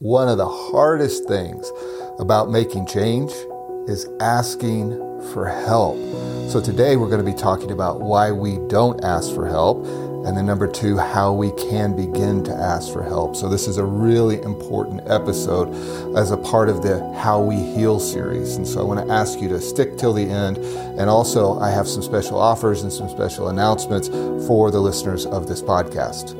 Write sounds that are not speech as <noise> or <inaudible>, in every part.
One of the hardest things about making change is asking for help. So today we're going to be talking about why we don't ask for help. And then number two, how we can begin to ask for help. So this is a really important episode as a part of the How We Heal series. And so I want to ask you to stick till the end. And also I have some special offers and some special announcements for the listeners of this podcast.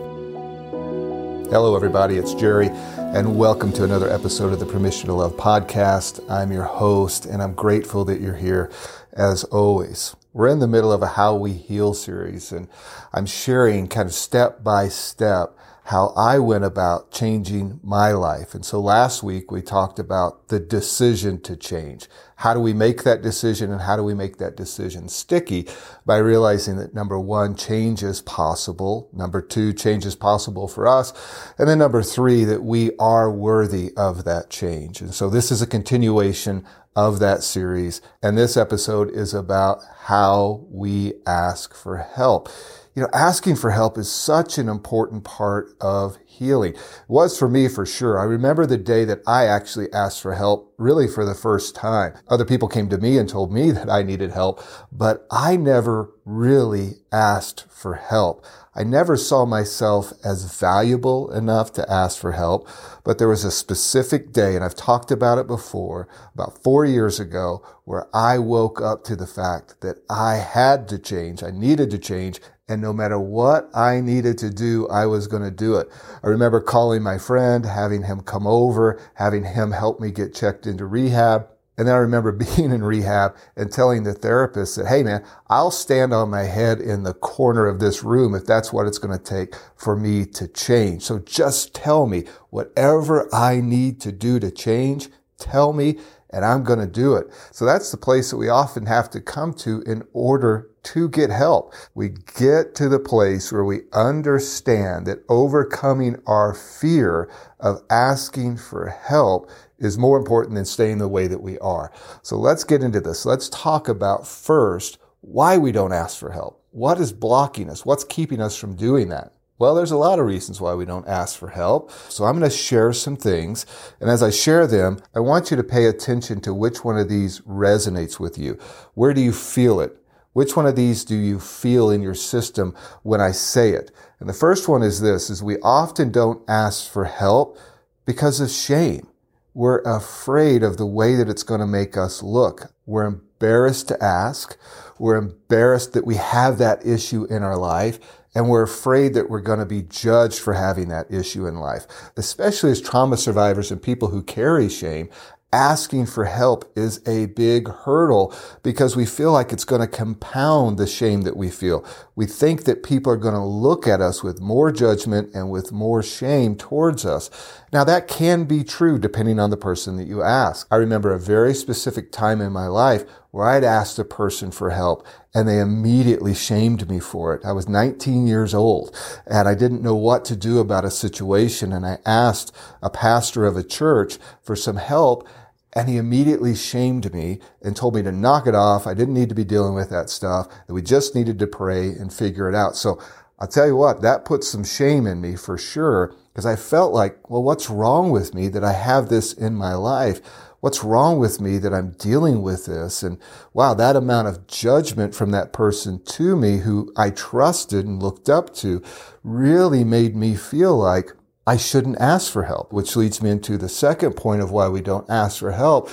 Hello, everybody. It's Jerry, and welcome to another episode of the Permission to Love podcast. I'm your host, and I'm grateful that you're here as always. We're in the middle of a How We Heal series, and I'm sharing kind of step by step how I went about changing my life. And so last week we talked about the decision to change. How do we make that decision and how do we make that decision sticky by realizing that number one, change is possible. Number two, change is possible for us. And then number three, that we are worthy of that change. And so this is a continuation of that series. And this episode is about how we ask for help you know, asking for help is such an important part of healing. It was for me for sure. I remember the day that I actually asked for help really for the first time. Other people came to me and told me <laughs> that I needed help, but I never really asked for help. I never saw myself as valuable enough to ask for help, but there was a specific day, and I've talked about it before, about four years ago, where I woke up to the fact that I had to change. I needed to change and no matter what I needed to do, I was going to do it. Remember calling my friend, having him come over, having him help me get checked into rehab. And then I remember <laughs> being in rehab and telling the therapist that, hey man, I'll stand on my head in the corner of this room if that's what it's going to take for me to change. So just tell me whatever I need to do to change, tell me and I'm going to do it. So that's the place that we often have to come to in order to get help. We get to the place where we understand that overcoming our fear of asking for help is more important than staying the way that we are. So let's get into this. Let's talk about first why we don't ask for help. What is blocking us? What's keeping us from doing that? Well, there's a lot of reasons why we don't ask for help. So I'm going to share some things. And as I share them, I want you to pay attention to which one of these resonates with you. Where do you feel it? Which one of these do you feel in your system when I say it? And the first one is this, is we often don't ask for help because of shame. We're afraid of the way that it's going to make us look. We're embarrassed to ask. We're embarrassed that we have that issue in our life. And we're afraid that we're going to be judged for having that issue in life, especially as trauma survivors and people who carry shame asking for help is a big hurdle because we feel like it's going to compound the shame that we feel. We think that people are going to look at us with more judgment and with more shame towards us. Now that can be true depending on the person that you ask. I remember a very specific time in my life where I'd asked a person for help and they immediately shamed me for it. I was 19 years old and I didn't know what to do about a situation and I asked a pastor of a church for some help and he immediately shamed me and told me to knock it off. I didn't need to be dealing with that stuff, that we just needed to pray and figure it out. So I'll tell you what, that put some shame in me for sure, because I felt like, well, what's wrong with me that I have this in my life? What's wrong with me that I'm dealing with this? And wow, that amount of judgment from that person to me who I trusted and looked up to really made me feel like I shouldn't ask for help, which leads me into the second point of why we don't ask for help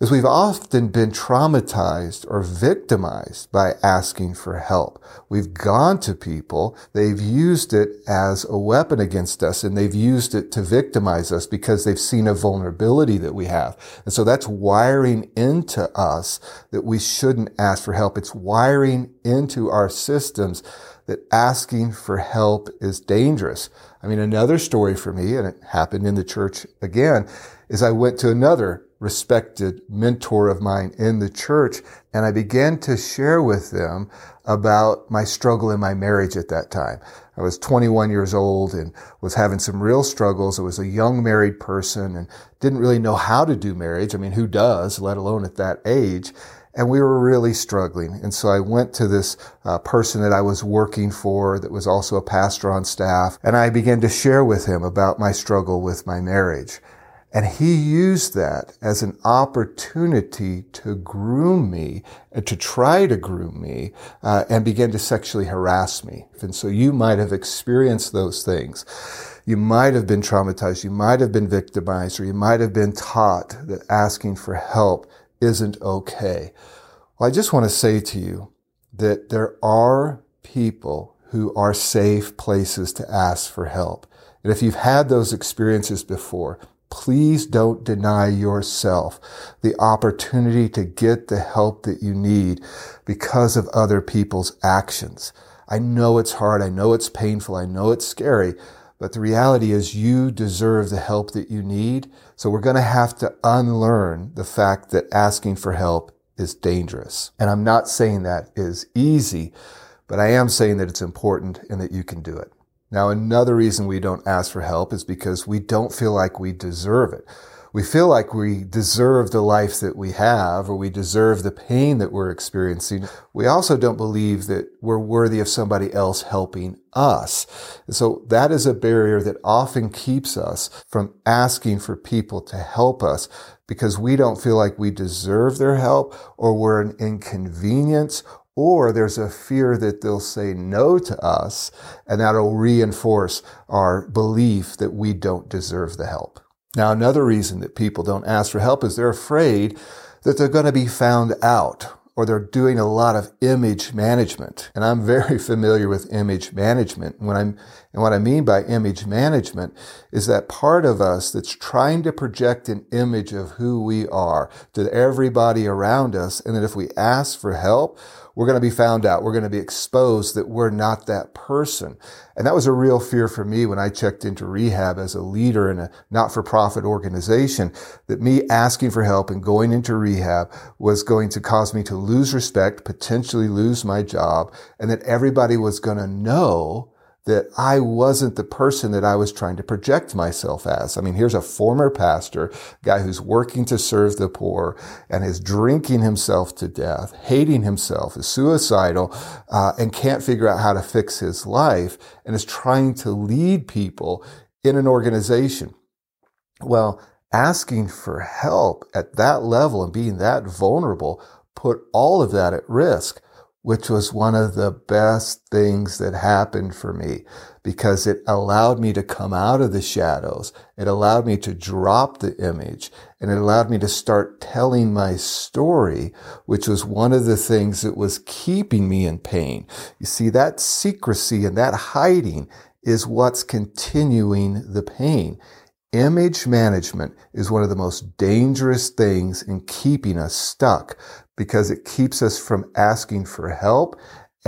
is we've often been traumatized or victimized by asking for help. We've gone to people, they've used it as a weapon against us and they've used it to victimize us because they've seen a vulnerability that we have. And so that's wiring into us that we shouldn't ask for help. It's wiring into our systems that asking for help is dangerous. I mean, another story for me, and it happened in the church again, is I went to another respected mentor of mine in the church and I began to share with them about my struggle in my marriage at that time. I was 21 years old and was having some real struggles. I was a young married person and didn't really know how to do marriage. I mean, who does, let alone at that age? and we were really struggling. And so I went to this uh, person that I was working for that was also a pastor on staff, and I began to share with him about my struggle with my marriage. And he used that as an opportunity to groom me and to try to groom me uh, and begin to sexually harass me. And so you might have experienced those things. You might have been traumatized. You might have been victimized or you might have been taught that asking for help isn't okay. Well, I just want to say to you that there are people who are safe places to ask for help. And if you've had those experiences before, please don't deny yourself the opportunity to get the help that you need because of other people's actions. I know it's hard. I know it's painful. I know it's scary, but the reality is you deserve the help that you need. So we're going to have to unlearn the fact that asking for help is dangerous. And I'm not saying that is easy, but I am saying that it's important and that you can do it. Now, another reason we don't ask for help is because we don't feel like we deserve it. We feel like we deserve the life that we have or we deserve the pain that we're experiencing. We also don't believe that we're worthy of somebody else helping us. So that is a barrier that often keeps us from asking for people to help us because we don't feel like we deserve their help or we're an inconvenience or there's a fear that they'll say no to us and that'll reinforce our belief that we don't deserve the help. Now, another reason that people don't ask for help is they're afraid that they're going to be found out or they're doing a lot of image management. And I'm very <laughs> familiar with image management. When I'm, and what I mean by image management is that part of us that's trying to project an image of who we are to everybody around us. And that if we ask for help, we're going to be found out. We're going to be exposed that we're not that person. And that was a real fear for me when I checked into rehab as a leader in a not-for-profit organization that me asking for help and going into rehab was going to cause me to lose respect, potentially lose my job, and that everybody was going to know that I wasn't the person that I was trying to project myself as. I mean, here's a former pastor, guy who's working to serve the poor and is drinking himself to death, hating himself, is suicidal, uh, and can't figure out how to fix his life and is trying to lead people in an organization. Well, asking for help at that level and being that vulnerable put all of that at risk which was one of the best things that happened for me because it allowed me to come out of the shadows. It allowed me to drop the image and it allowed me to start telling my story, which was one of the things that was keeping me in pain. You see, that secrecy and that hiding is what's continuing the pain. Image management is one of the most dangerous things in keeping us stuck because it keeps us from asking for help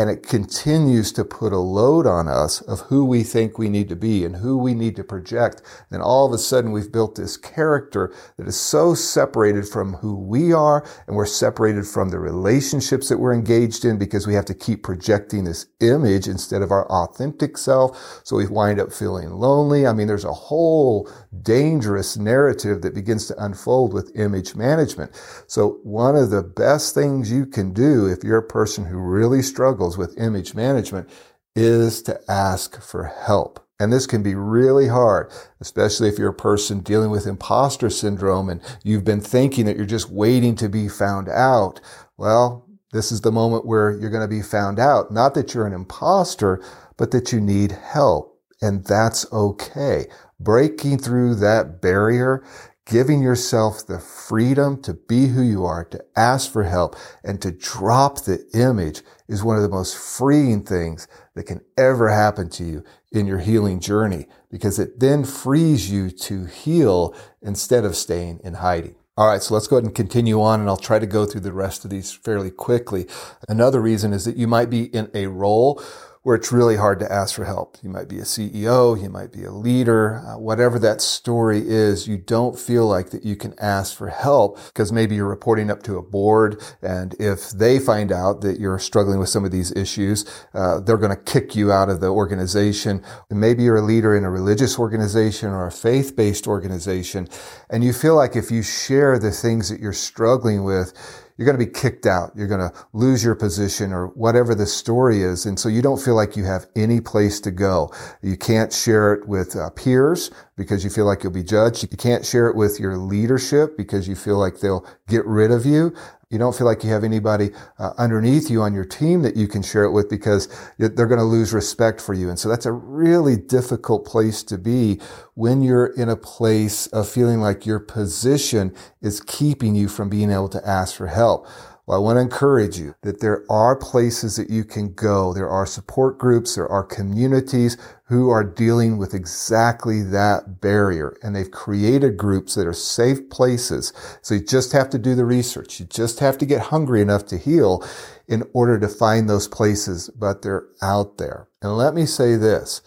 and it continues to put a load on us of who we think we need to be and who we need to project. And all of a sudden we've built this character that is so separated from who we are and we're separated from the relationships that we're engaged in because we have to keep projecting this image instead of our authentic self. So we wind up feeling lonely. I mean, there's a whole dangerous narrative that begins to unfold with image management. So one of the best things you can do if you're a person who really struggles struggles with image management is to ask for help. And this can be really hard, especially if you're a person dealing with imposter syndrome and you've been thinking that you're just waiting to be found out. Well, this is the moment where you're going to be found out. Not that you're an imposter, but that you need help. And that's okay. Breaking through that barrier giving yourself the freedom to be who you are, to ask for help, and to drop the image is one of the most freeing things that can ever happen to you in your healing journey because it then frees you to heal instead of staying in hiding. All right, so let's go ahead and continue on, and I'll try to go through the rest of these fairly quickly. Another reason is that you might be in a role where it's really hard to ask for help. You might be a CEO, you might be a leader, uh, whatever that story is, you don't feel like that you can ask for help because maybe you're reporting up to a board and if they find out that you're struggling with some of these issues, uh, they're going to kick you out of the organization. And maybe you're a leader in a religious organization or a faith-based organization and you feel like if you share the things that you're struggling with, you're going to be kicked out. You're going to lose your position or whatever the story is. And so you don't feel like you have any place to go. You can't share it with uh, peers because you feel like you'll be judged. You can't share it with your leadership because you feel like they'll get rid of you. You don't feel like you have anybody uh, underneath you on your team that you can share it with because they're going to lose respect for you. And so that's a really difficult place to be when you're in a place of feeling like your position is keeping you from being able to ask for help. Well, I want to encourage you that there are places that you can go. There are support groups. There are communities who are dealing with exactly that barrier. And they've created groups that are safe places. So you just have to do the research. You just have to get hungry enough to heal in order to find those places, but they're out there. And let me say this,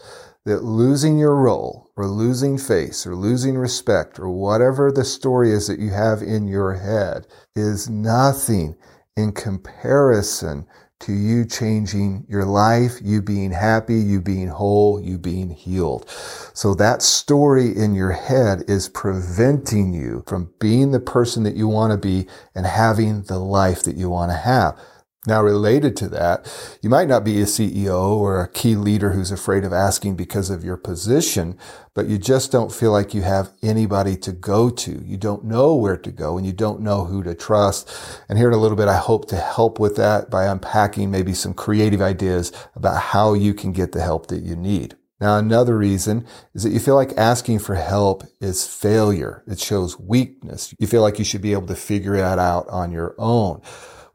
that losing your role or losing face or losing respect or whatever the story is that you have in your head is nothing in comparison to you changing your life, you being happy, you being whole, you being healed. So that story in your head is preventing you from being the person that you want to be and having the life that you want to have. Now, related to that, you might not be a CEO or a key leader who's afraid of asking because of your position, but you just don't feel like you have anybody to go to. You don't know where to go and you don't know who to trust. And here in a little bit, I hope to help with that by unpacking maybe some creative ideas about how you can get the help that you need. Now, another reason is that you feel like asking for help is failure. It shows weakness. You feel like you should be able to figure it out on your own.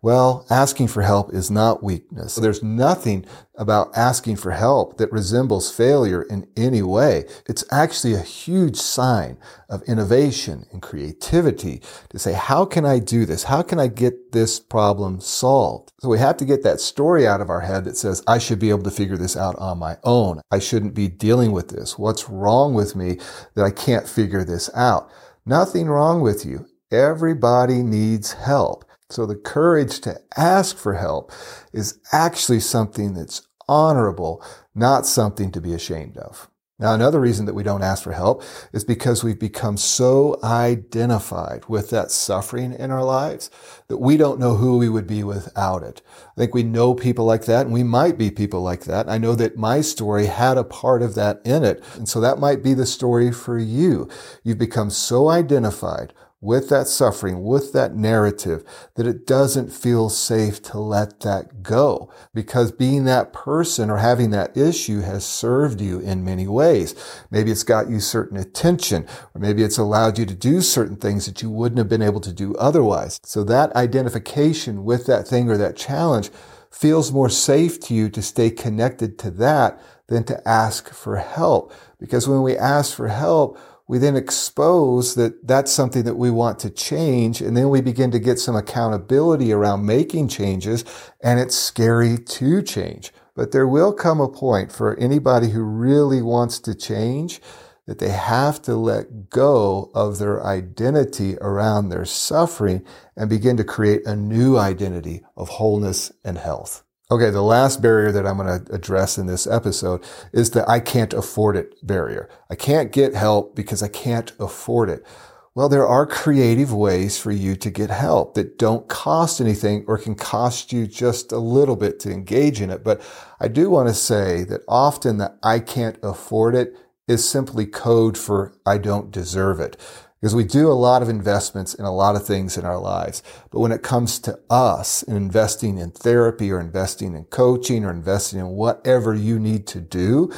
Well, asking for help is not weakness. There's nothing about asking for help that resembles failure in any way. It's actually a huge sign of innovation and creativity to say, how can I do this? How can I get this problem solved? So we have to get that story out of our head that says, I should be able to figure this out on my own. I shouldn't be dealing with this. What's wrong with me that I can't figure this out? Nothing wrong with you. Everybody needs help. So the courage to ask for help is actually something that's honorable, not something to be ashamed of. Now, another reason that we don't ask for help is because we've become so identified with that suffering in our lives that we don't know who we would be without it. I think we know people like that and we might be people like that. I know that my story had a part of that in it. And so that might be the story for you. You've become so identified with that suffering, with that narrative, that it doesn't feel safe to let that go because being that person or having that issue has served you in many ways. Maybe it's got you certain attention, or maybe it's allowed you to do certain things that you wouldn't have been able to do otherwise. So that identification with that thing or that challenge feels more safe to you to stay connected to that than to ask for help. Because when we ask for help, we then expose that that's something that we want to change. And then we begin to get some accountability around making changes. And it's scary to change. But there will come a point for anybody who really wants to change that they have to let go of their identity around their suffering and begin to create a new identity of wholeness and health. Okay, the last barrier that I'm going to address in this episode is the I can't afford it barrier. I can't get help because I can't afford it. Well, there are creative ways for you to get help that don't cost anything or can cost you just a little bit to engage in it. But I do want to say that often the I can't afford it is simply code for I don't deserve it because we do a lot of investments in a lot of things in our lives. But when it comes to us and investing in therapy or investing in coaching or investing in whatever you need to do,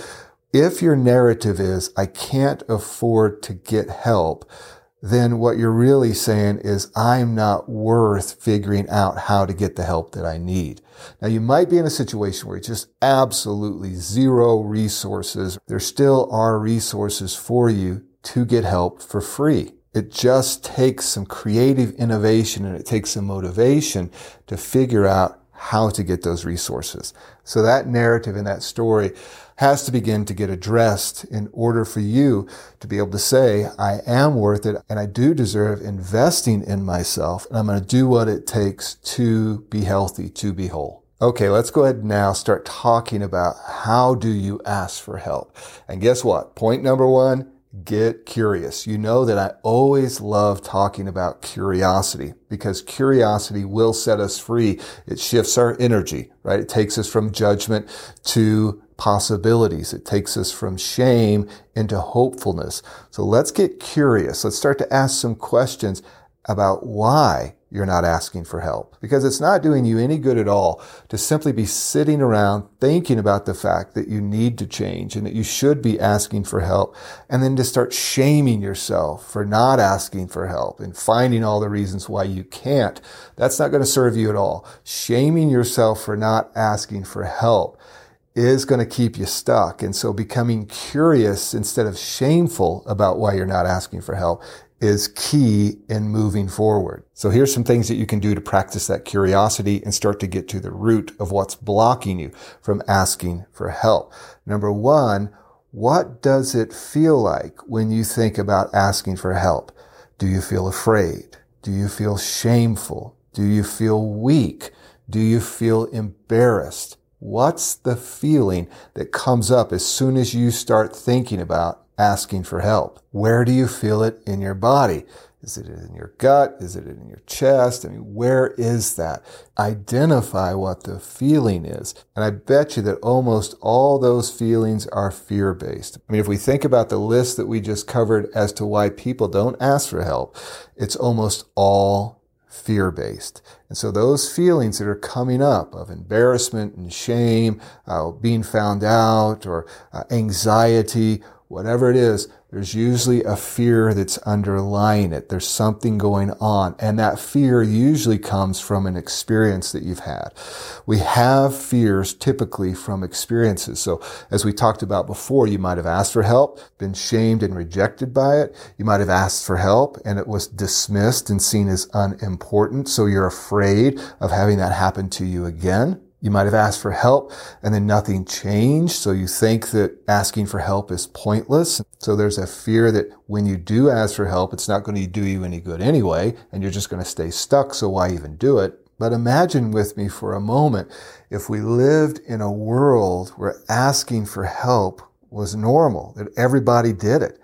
if your narrative is, I can't afford to get help, then what you're really saying is, I'm not worth figuring out how to get the help that I need. Now, you might be in a situation where it's just absolutely zero resources. There still are resources for you to get help for free. It just takes some creative innovation and it takes some motivation to figure out how to get those resources. So that narrative and that story has to begin to get addressed in order for you to be able to say, I am worth it and I do deserve investing in myself and I'm going to do what it takes to be healthy, to be whole. Okay, let's go ahead now start talking about how do you ask for help? And guess what? Point number one, get curious. You know that I always love talking about curiosity because curiosity will set us free. It shifts our energy, right? It takes us from judgment to possibilities. It takes us from shame into hopefulness. So let's get curious. Let's start to ask some questions about why you're not asking for help because it's not doing you any good at all to simply be sitting around thinking about the fact that you need to change and that you should be asking for help and then to start shaming yourself for not asking for help and finding all the reasons why you can't. That's not going to serve you at all. Shaming yourself for not asking for help is going to keep you stuck. And so becoming curious instead of shameful about why you're not asking for help is key in moving forward. So here's some things that you can do to practice that curiosity and start to get to the root of what's blocking you from asking for help. Number one, what does it feel like when you think about asking for help? Do you feel afraid? Do you feel shameful? Do you feel weak? Do you feel embarrassed? What's the feeling that comes up as soon as you start thinking about asking for help? Where do you feel it in your body? Is it in your gut? Is it in your chest? I mean, where is that? Identify what the feeling is. And I bet you that almost all those feelings are fear based. I mean, if we think about the list that we just covered as to why people don't ask for help, it's almost all fear based. And so those feelings that are coming up of embarrassment and shame, uh, being found out, or uh, anxiety, whatever it is, there's usually a fear that's underlying it. There's something going on. And that fear usually comes from an experience that you've had. We have fears typically from experiences. So as we talked about before, you might have asked for help, been shamed and rejected by it. You might have asked for help and it was dismissed and seen as unimportant. So you're afraid of having that happen to you again. You might have asked for help and then nothing changed. So you think that asking for help is pointless. So there's a fear that when you do ask for help, it's not going to do you any good anyway, and you're just going to stay stuck. So why even do it? But imagine with me for a moment if we lived in a world where asking for help was normal, that everybody did it.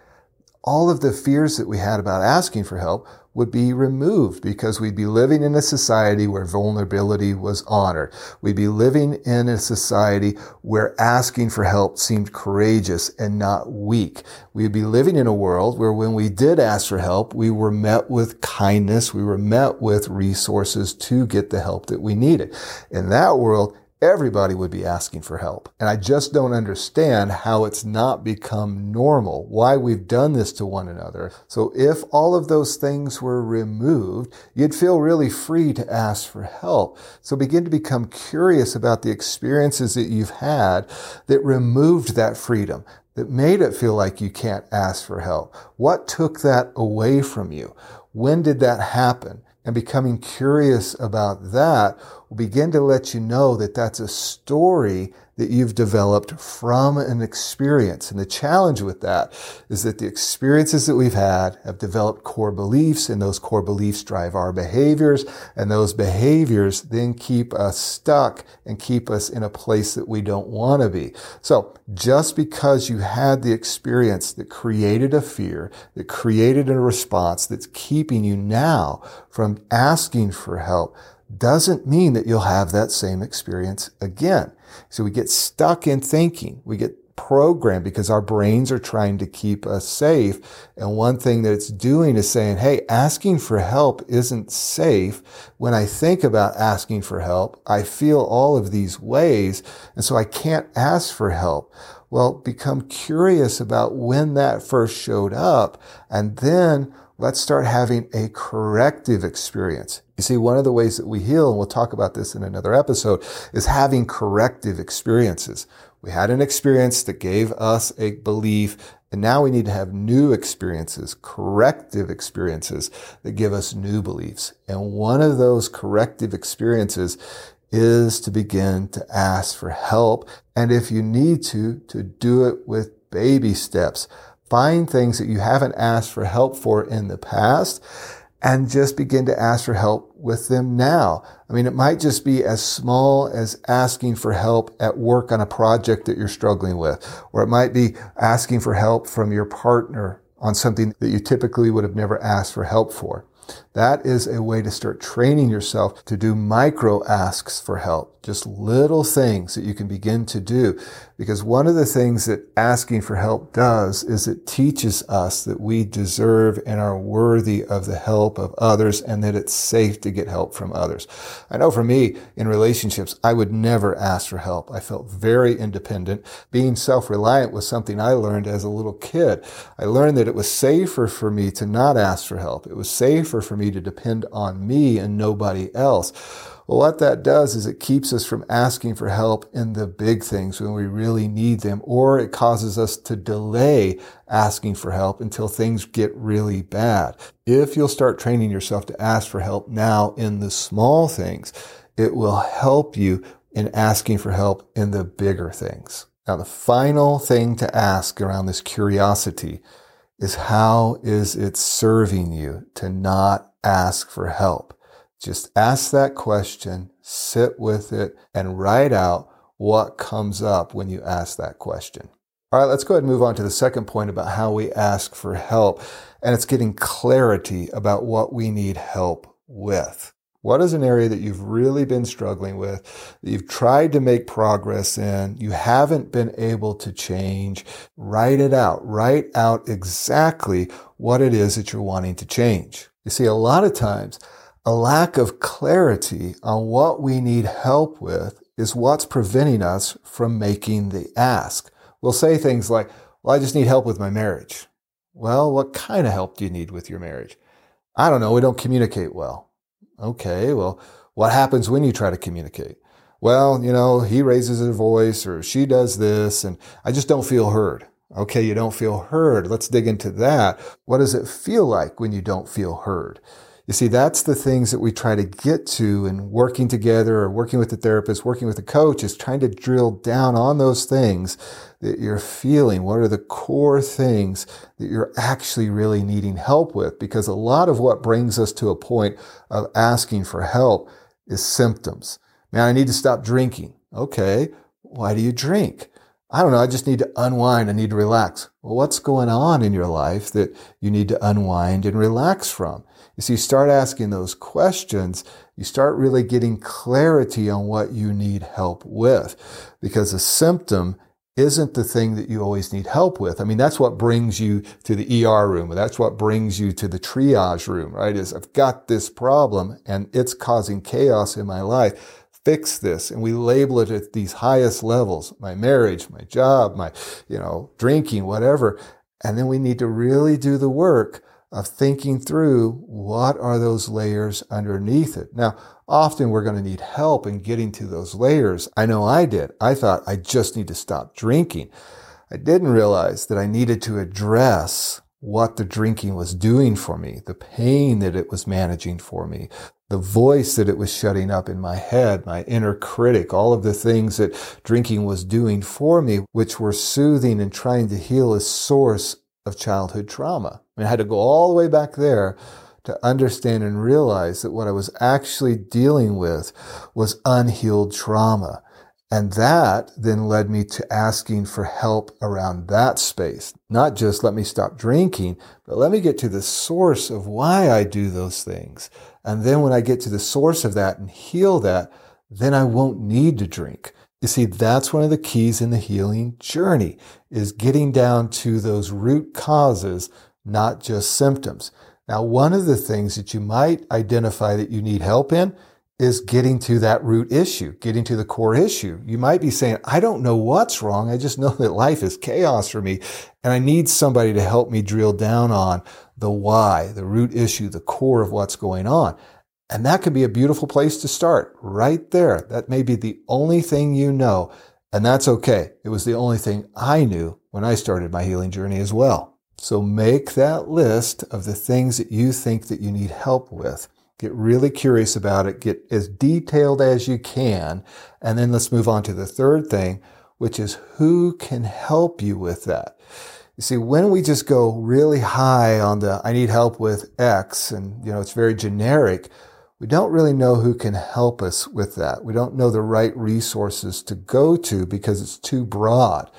All of the fears that we had about asking for help would be removed because we'd be living in a society where vulnerability was honored. We'd be living in a society where asking for help seemed courageous and not weak. We'd be living in a world where when we did ask for help, we were met with kindness. We were met with resources to get the help that we needed. In that world, everybody would be asking for help. And I just don't understand how it's not become normal, why we've done this to one another. So if all of those things were removed, you'd feel really free to ask for help. So begin to become curious about the experiences that you've had that removed that freedom. That made it feel like you can't ask for help. What took that away from you? When did that happen? And becoming curious about that will begin to let you know that that's a story that you've developed from an experience. And the challenge with that is that the experiences that we've had have developed core beliefs and those core beliefs drive our behaviors and those behaviors then keep us stuck and keep us in a place that we don't want to be. So just because you had the experience that created a fear, that created a response that's keeping you now from asking for help, doesn't mean that you'll have that same experience again. So we get stuck in thinking. We get programmed because our brains are trying to keep us safe. And one thing that it's doing is saying, Hey, asking for help isn't safe. When I think about asking for help, I feel all of these ways. And so I can't ask for help. Well, become curious about when that first showed up and then let's start having a corrective experience. You see, one of the ways that we heal, and we'll talk about this in another episode, is having corrective experiences. We had an experience that gave us a belief, and now we need to have new experiences, corrective experiences that give us new beliefs. And one of those corrective experiences is to begin to ask for help. And if you need to, to do it with baby steps. Find things that you haven't asked for help for in the past and just begin to ask for help with them now. I mean, it might just be as small as asking for help at work on a project that you're struggling with, or it might be asking for help from your partner on something that you typically would have never asked for help for. That is a way to start training yourself to do micro asks for help, just little things that you can begin to do. Because one of the things that asking for help does is it teaches us that we deserve and are worthy of the help of others and that it's safe to get help from others. I know for me in relationships, I would never ask for help. I felt very independent. Being self-reliant was something I learned as a little kid. I learned that it was safer for me to not ask for help. It was safer for me to depend on me and nobody else. Well, what that does is it keeps us from asking for help in the big things when we really need them, or it causes us to delay asking for help until things get really bad. If you'll start training yourself to ask for help now in the small things, it will help you in asking for help in the bigger things. Now, the final thing to ask around this curiosity is how is it serving you to not ask for help? Just ask that question, sit with it, and write out what comes up when you ask that question. All right, let's go ahead and move on to the second point about how we ask for help. And it's getting clarity about what we need help with. What is an area that you've really been struggling with, that you've tried to make progress in, you haven't been able to change? Write it out. Write out exactly what it is that you're wanting to change. You see, a lot of times a lack of clarity on what we need help with is what's preventing us from making the ask. We'll say things like, well, I just need help with my marriage. Well, what kind of help do you need with your marriage? I don't know. We don't communicate well. Okay. Well, what happens when you try to communicate? Well, you know, he raises his voice or she does this and I just don't feel heard. Okay. You don't feel heard. Let's dig into that. What does it feel like when you don't feel heard? You see, that's the things that we try to get to in working together or working with the therapist, working with the coach is trying to drill down on those things that you're feeling. What are the core things that you're actually really needing help with? Because a lot of what brings us to a point of asking for help is symptoms. Man, I need to stop drinking. Okay. Why do you drink? I don't know. I just need to unwind. I need to relax. Well, what's going on in your life that you need to unwind and relax from? You see, start asking those questions. You start really getting clarity on what you need help with because a symptom isn't the thing that you always need help with. I mean, that's what brings you to the ER room. That's what brings you to the triage room, right? Is I've got this problem and it's causing chaos in my life. Fix this. And we label it at these highest levels, my marriage, my job, my, you know, drinking, whatever. And then we need to really do the work of thinking through what are those layers underneath it. Now, often we're going to need help in getting to those layers. I know I did. I thought I just need to stop drinking. I didn't realize that I needed to address what the drinking was doing for me, the pain that it was managing for me, the voice that it was shutting up in my head, my inner critic, all of the things that drinking was doing for me, which were soothing and trying to heal a source of childhood trauma. I, mean, I had to go all the way back there to understand and realize that what I was actually dealing with was unhealed trauma. And that then led me to asking for help around that space. Not just let me stop drinking, but let me get to the source of why I do those things. And then when I get to the source of that and heal that, then I won't need to drink. You see, that's one of the keys in the healing journey is getting down to those root causes, not just symptoms. Now, one of the things that you might identify that you need help in is getting to that root issue, getting to the core issue. You might be saying, I don't know what's wrong. I just know that life is chaos for me and I need somebody to help me drill down on the why, the root issue, the core of what's going on. And that can be a beautiful place to start right there. That may be the only thing you know. And that's okay. It was the only thing I knew when I started my healing journey as well. So make that list of the things that you think that you need help with. Get really curious about it. Get as detailed as you can. And then let's move on to the third thing, which is who can help you with that. You see, when we just go really high on the, I need help with X and, you know, it's very generic, we don't really know who can help us with that. We don't know the right resources to go to because it's too broad.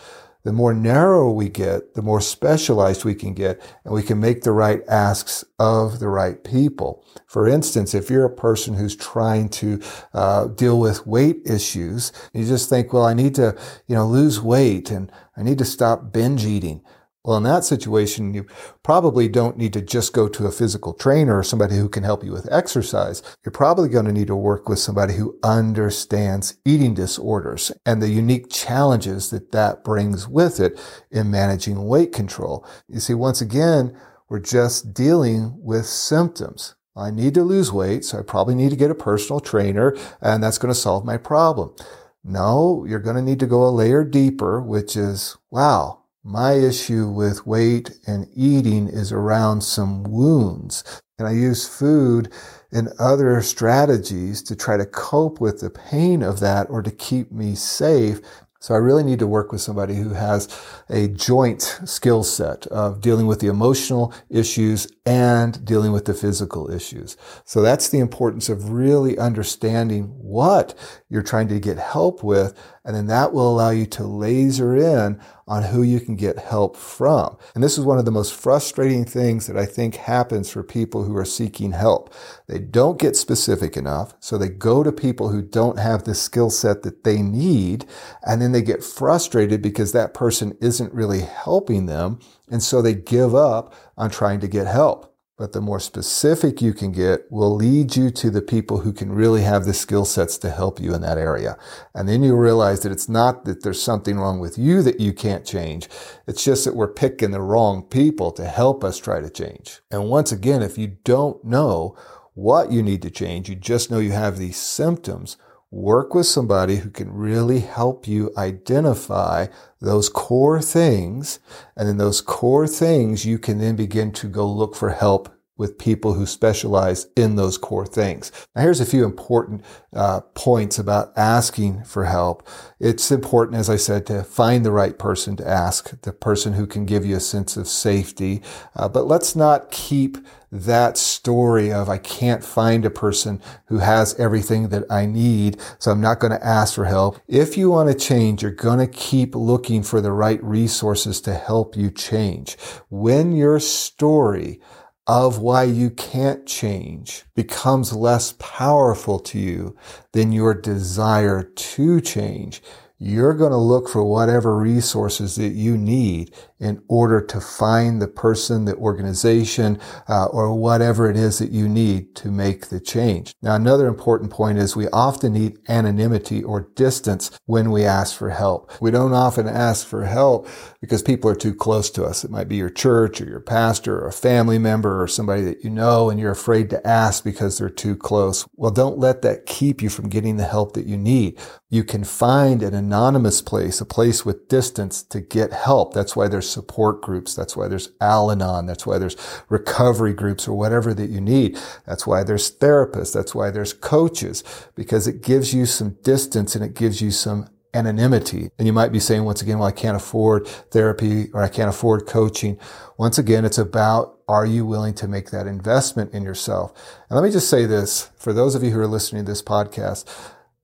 The more narrow we get, the more specialized we can get, and we can make the right asks of the right people. For instance, if you're a person who's trying to uh, deal with weight issues, you just think, well, I need to, you know, lose weight and I need to stop binge eating. Well, in that situation, you probably don't need to just go to a physical trainer or somebody who can help you with exercise. You're probably going to need to work with somebody who understands eating disorders and the unique challenges that that brings with it in managing weight control. You see, once again, we're just dealing with symptoms. I need to lose weight, so I probably need to get a personal trainer, and that's going to solve my problem. No, you're going to need to go a layer deeper, which is, wow, my issue with weight and eating is around some wounds. And I use food and other strategies to try to cope with the pain of that or to keep me safe. So I really need to work with somebody who has a joint skill set of dealing with the emotional issues and dealing with the physical issues. So that's the importance of really understanding what you're trying to get help with. And then that will allow you to laser in on who you can get help from. And this is one of the most frustrating things that I think happens for people who are seeking help. They don't get specific enough. So they go to people who don't have the skill set that they need. And then they get frustrated because that person isn't really helping them. And so they give up on trying to get help. But the more specific you can get will lead you to the people who can really have the skill sets to help you in that area. And then you realize that it's not that there's something wrong with you that you can't change. It's just that we're picking the wrong people to help us try to change. And once again, if you don't know what you need to change, you just know you have these symptoms, work with somebody who can really help you identify those core things. And then those core things, you can then begin to go look for help with people who specialize in those core things. Now, here's a few important uh, points about asking for help. It's important, as I said, to find the right person to ask, the person who can give you a sense of safety. Uh, but let's not keep that story of I can't find a person who has everything that I need, so I'm not going to ask for help. If you want to change, you're going to keep looking for the right resources to help you change. When your story of why you can't change becomes less powerful to you than your desire to change, you're going to look for whatever resources that you need in order to find the person, the organization, uh, or whatever it is that you need to make the change. Now, another important point is we often need anonymity or distance when we ask for help. We don't often ask for help because people are too close to us. It might be your church or your pastor or a family member or somebody that you know and you're afraid to ask because they're too close. Well, don't let that keep you from getting the help that you need. You can find an anonymous place, a place with distance to get help. That's why there's support groups. That's why there's Al-Anon. That's why there's recovery groups or whatever that you need. That's why there's therapists. That's why there's coaches because it gives you some distance and it gives you some anonymity. And you might be saying once again, well, I can't afford therapy or I can't afford coaching. Once again, it's about are you willing to make that investment in yourself? And let me just say this for those of you who are listening to this podcast,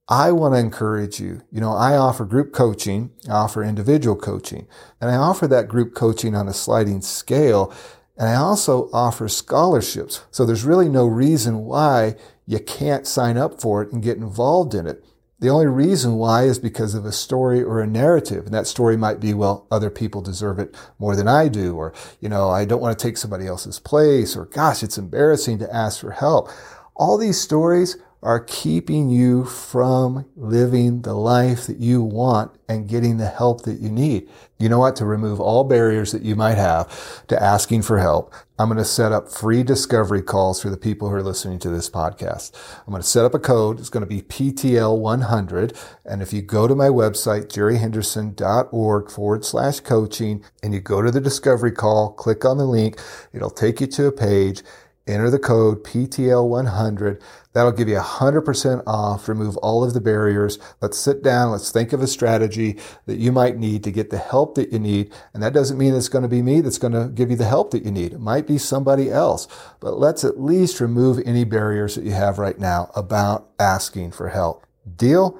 I want to encourage you. You know, I offer group coaching, I offer individual coaching, and I offer that group coaching on a sliding scale. And I also offer scholarships. So there's really no reason why you can't sign up for it and get involved in it. The only reason why is because of a story or a narrative. And that story might be, well, other people deserve it more than I do. Or, you know, I don't want to take somebody else's place. Or, gosh, it's embarrassing to ask for help. All these stories are keeping you from living the life that you want and getting the help that you need. You know what? To remove all barriers that you might have to asking for help, I'm going to set up free discovery calls for the people who are listening to this podcast. I'm going to set up a code. It's going to be PTL100. And if you go to my website, jerryhenderson.org forward slash coaching, and you go to the discovery call, click on the link, it'll take you to a page enter the code PTL100. That'll give you 100% off, remove all of the barriers. Let's sit down. Let's think of a strategy that you might need to get the help that you need. And that doesn't mean it's going to be me that's going to give you the help that you need. It might be somebody else, but let's at least remove any barriers that you have right now about asking for help. Deal?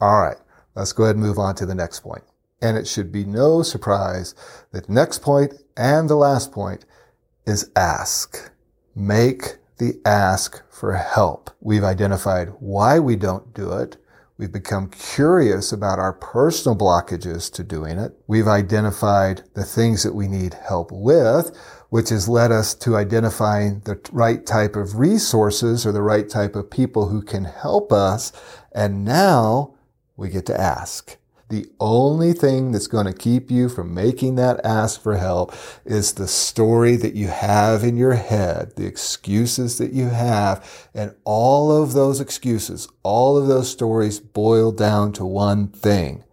All right. Let's go ahead and move on to the next point. And it should be no surprise that next point and the last point is ask. Make the ask for help. We've identified why we don't do it. We've become curious about our personal blockages to doing it. We've identified the things that we need help with, which has led us to identifying the right type of resources or the right type of people who can help us. And now we get to ask. The only thing that's going to keep you from making that ask for help is the story that you have in your head, the excuses that you have. And all of those excuses, all of those stories boil down to one thing.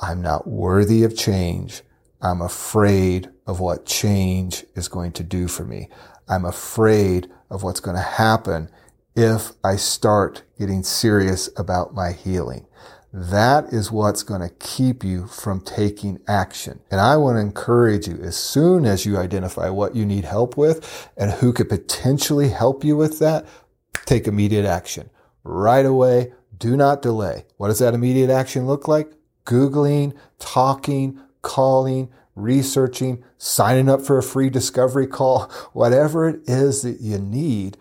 I'm not worthy of change. I'm afraid of what change is going to do for me. I'm afraid of what's going to happen if I start getting serious about my healing. That is what's going to keep you from taking action. And I want to encourage you as soon as you identify what you need help with and who could potentially help you with that, take immediate action right away. Do not delay. What does that immediate action look like? Googling, talking, calling, researching, signing up for a free discovery call, <laughs> whatever it is that you need,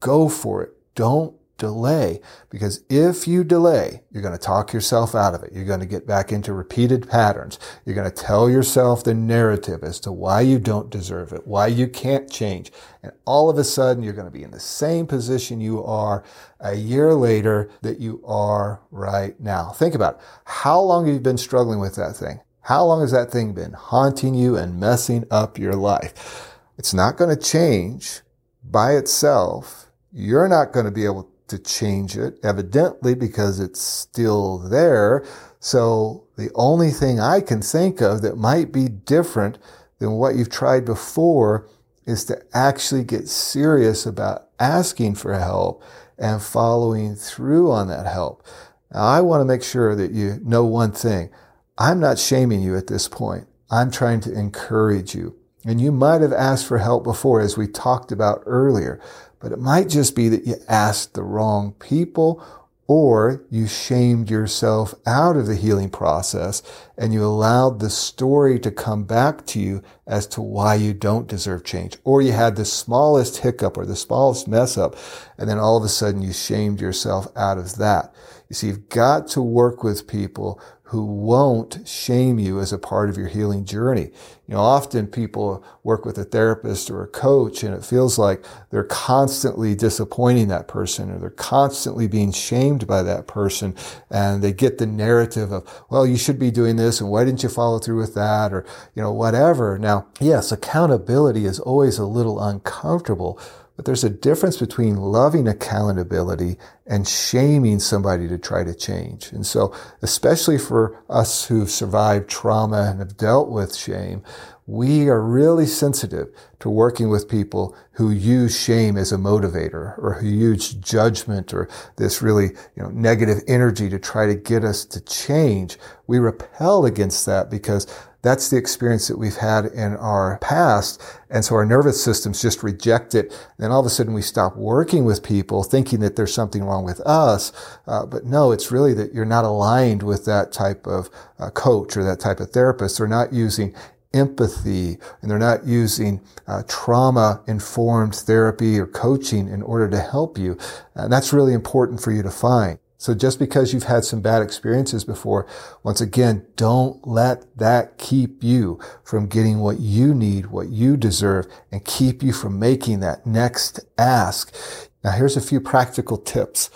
go for it. Don't delay because if you delay, you're going to talk yourself out of it. You're going to get back into repeated patterns. You're going to tell yourself the narrative as to why you don't deserve it, why you can't change. And all of a sudden, you're going to be in the same position you are a year later that you are right now. Think about it. how long have you been struggling with that thing? How long has that thing been haunting you and messing up your life? It's not going to change by itself. You're not going to be able to change it, evidently, because it's still there. So the only thing I can think of that might be different than what you've tried before is to actually get serious about asking for help and following through on that help. Now, I want to make sure that you know one thing. I'm not shaming you at this point. I'm trying to encourage you. And you might have asked for help before, as we talked about earlier. But it might just be that you asked the wrong people or you shamed yourself out of the healing process and you allowed the story to come back to you as to why you don't deserve change. Or you had the smallest hiccup or the smallest mess up and then all of a sudden you shamed yourself out of that. You see, you've got to work with people who won't shame you as a part of your healing journey. You know, often people work with a therapist or a coach and it feels like they're constantly disappointing that person or they're constantly being shamed by that person and they get the narrative of, well, you should be doing this and why didn't you follow through with that or, you know, whatever. Now, yes, accountability is always a little uncomfortable, but there's a difference between loving accountability and shaming somebody to try to change. And so, especially for us who've survived trauma and have dealt with shame, we are really sensitive to working with people who use shame as a motivator or who use judgment or this really, you know, negative energy to try to get us to change. We repel against that because that's the experience that we've had in our past. And so our nervous systems just reject it. And all of a sudden we stop working with people thinking that there's something wrong with us. Uh, but no, it's really that you're not aligned with that type of uh, coach or that type of therapist. They're not using empathy and they're not using uh, trauma informed therapy or coaching in order to help you. And that's really important for you to find. So just because you've had some bad experiences before, once again, don't let that keep you from getting what you need, what you deserve, and keep you from making that next ask. Now here's a few practical tips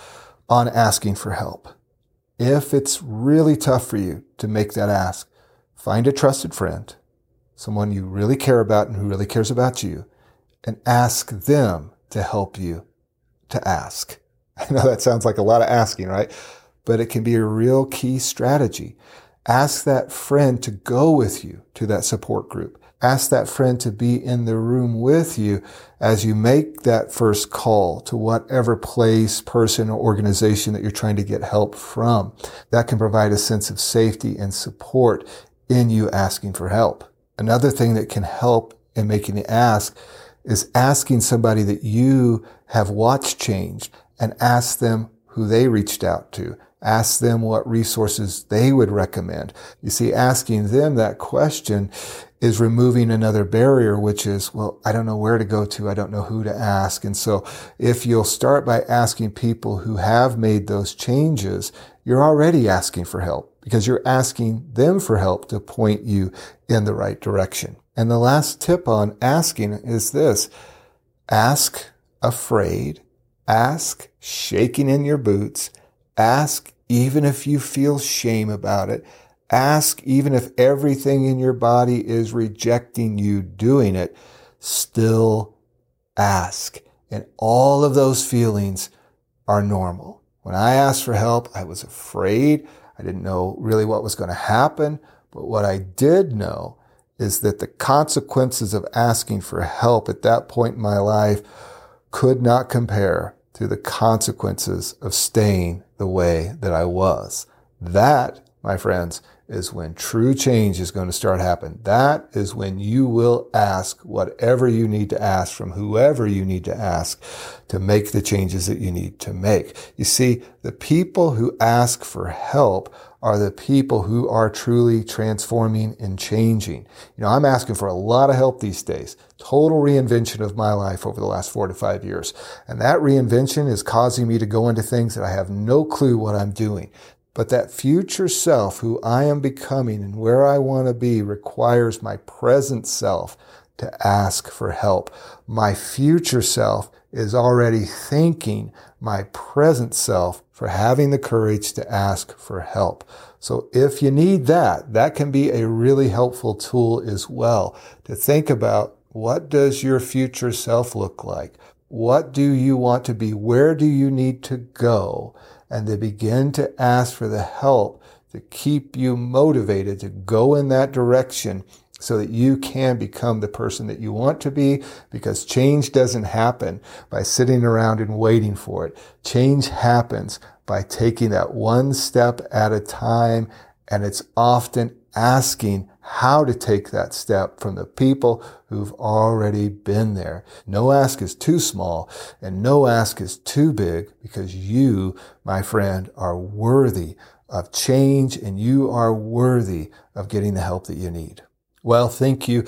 on asking for help. If it's really tough for you to make that ask, find a trusted friend, someone you really care about and who really cares about you, and ask them to help you to ask. <laughs> I know that sounds like a lot of asking, right? But it can be a real key strategy. Ask that friend to go with you to that support group. Ask that friend to be in the room with you as you make that first call to whatever place, person, or organization that you're trying to get help from. That can provide a sense of safety and support in you asking for help. Another thing that can help in making the ask is asking somebody that you have watched change and ask them who they reached out to Ask them what resources they would recommend. You see, asking them that question is removing another barrier, which is, well, I don't know where to go to. I don't know who to ask. And so if you'll start by asking people who have made those changes, you're already asking for help because you're asking them for help to point you in the right direction. And the last tip on asking is this. Ask afraid. Ask shaking in your boots. Ask even if you feel shame about it. Ask even if everything in your body is rejecting you doing it. Still ask. And all of those feelings are normal. When I asked for help, I was afraid. I didn't know really what was going to happen. But what I did know is that the consequences of asking for help at that point in my life could not compare to the consequences of staying the way that I was. That, my friends, is when true change is going to start happening. That is when you will ask whatever you need to ask from whoever you need to ask to make the changes that you need to make. You see, the people who ask for help are the people who are truly transforming and changing. You know, I'm asking for a lot of help these days. Total reinvention of my life over the last four to five years. And that reinvention is causing me to go into things that I have no clue what I'm doing. But that future self who I am becoming and where I want to be requires my present self to ask for help. My future self is already thanking my present self for having the courage to ask for help. So if you need that, that can be a really helpful tool as well to think about what does your future self look like? What do you want to be? Where do you need to go? And to begin to ask for the help to keep you motivated to go in that direction so that you can become the person that you want to be because change doesn't happen by sitting around and waiting for it. Change happens by taking that one step at a time. And it's often asking how to take that step from the people who've already been there. No ask is too small and no ask is too big because you, my friend, are worthy of change and you are worthy of getting the help that you need. Well, thank you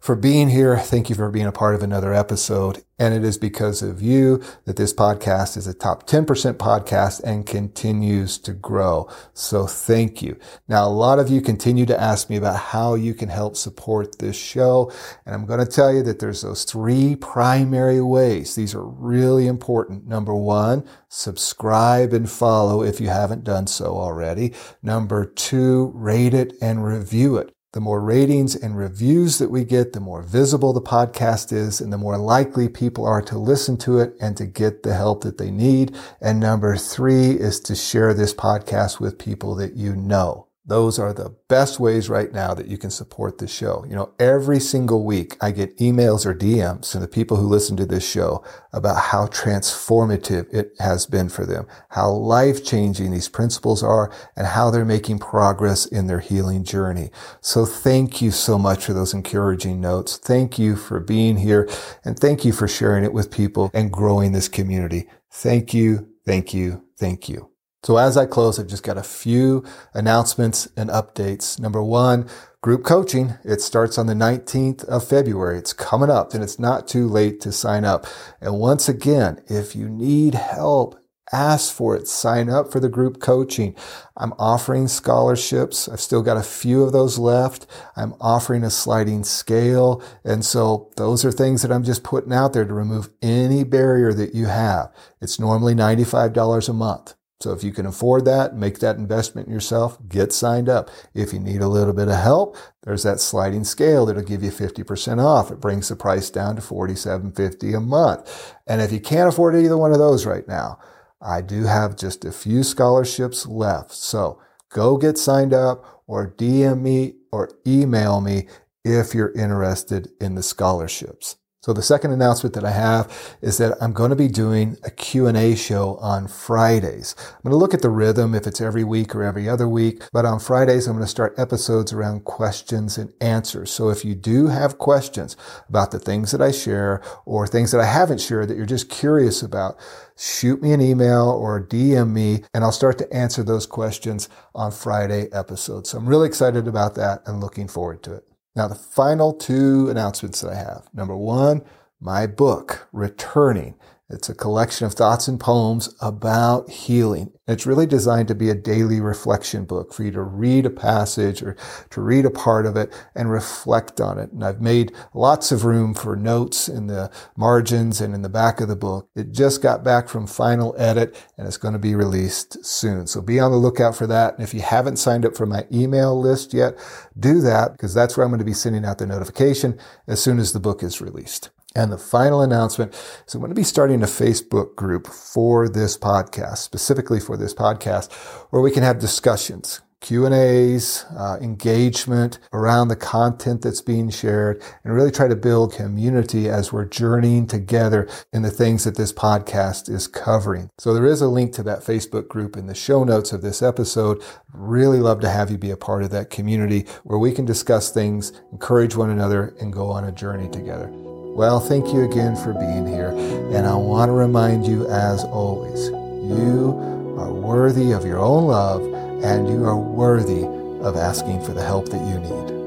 for being here. Thank you for being a part of another episode. And it is because of you that this podcast is a top 10% podcast and continues to grow. So thank you. Now, a lot of you continue to ask me about how you can help support this show. And I'm going to tell you that there's those three primary ways. These are really important. Number one, subscribe and follow if you haven't done so already. Number two, rate it and review it. The more ratings and reviews that we get, the more visible the podcast is and the more likely people are to listen to it and to get the help that they need. And number three is to share this podcast with people that you know. Those are the best ways right now that you can support the show. You know, every single week I get emails or DMs from the people who listen to this show about how transformative it has been for them, how life changing these principles are, and how they're making progress in their healing journey. So thank you so much for those encouraging notes. Thank you for being here and thank you for sharing it with people and growing this community. Thank you. Thank you. Thank you. So as I close, I've just got a few announcements and updates. Number one, group coaching. It starts on the 19th of February. It's coming up and it's not too late to sign up. And once again, if you need help, ask for it. Sign up for the group coaching. I'm offering scholarships. I've still got a few of those left. I'm offering a sliding scale. And so those are things that I'm just putting out there to remove any barrier that you have. It's normally $95 a month. So if you can afford that, make that investment in yourself, get signed up. If you need a little bit of help, there's that sliding scale that'll give you 50% off. It brings the price down to $47.50 a month. And if you can't afford either one of those right now, I do have just a few scholarships left. So go get signed up or DM me or email me if you're interested in the scholarships. So the second announcement that I have is that I'm going to be doing a Q&A show on Fridays. I'm going to look at the rhythm if it's every week or every other week, but on Fridays I'm going to start episodes around questions and answers. So if you do have questions about the things that I share or things that I haven't shared that you're just curious about, shoot me an email or DM me and I'll start to answer those questions on Friday episodes. So I'm really excited about that and looking forward to it. Now, the final two announcements that I have. Number one, my book, Returning. It's a collection of thoughts and poems about healing. It's really designed to be a daily reflection book for you to read a passage or to read a part of it and reflect on it. And I've made lots of room for notes in the margins and in the back of the book. It just got back from final edit and it's going to be released soon. So be on the lookout for that. And if you haven't signed up for my email list yet, do that because that's where I'm going to be sending out the notification as soon as the book is released. And the final announcement is I'm going to be starting a Facebook group for this podcast, specifically for this podcast, where we can have discussions, Q and A's, uh, engagement around the content that's being shared, and really try to build community as we're journeying together in the things that this podcast is covering. So there is a link to that Facebook group in the show notes of this episode. Really love to have you be a part of that community where we can discuss things, encourage one another, and go on a journey together. Well, thank you again for being here. And I want to remind you, as always, you are worthy of your own love and you are worthy of asking for the help that you need.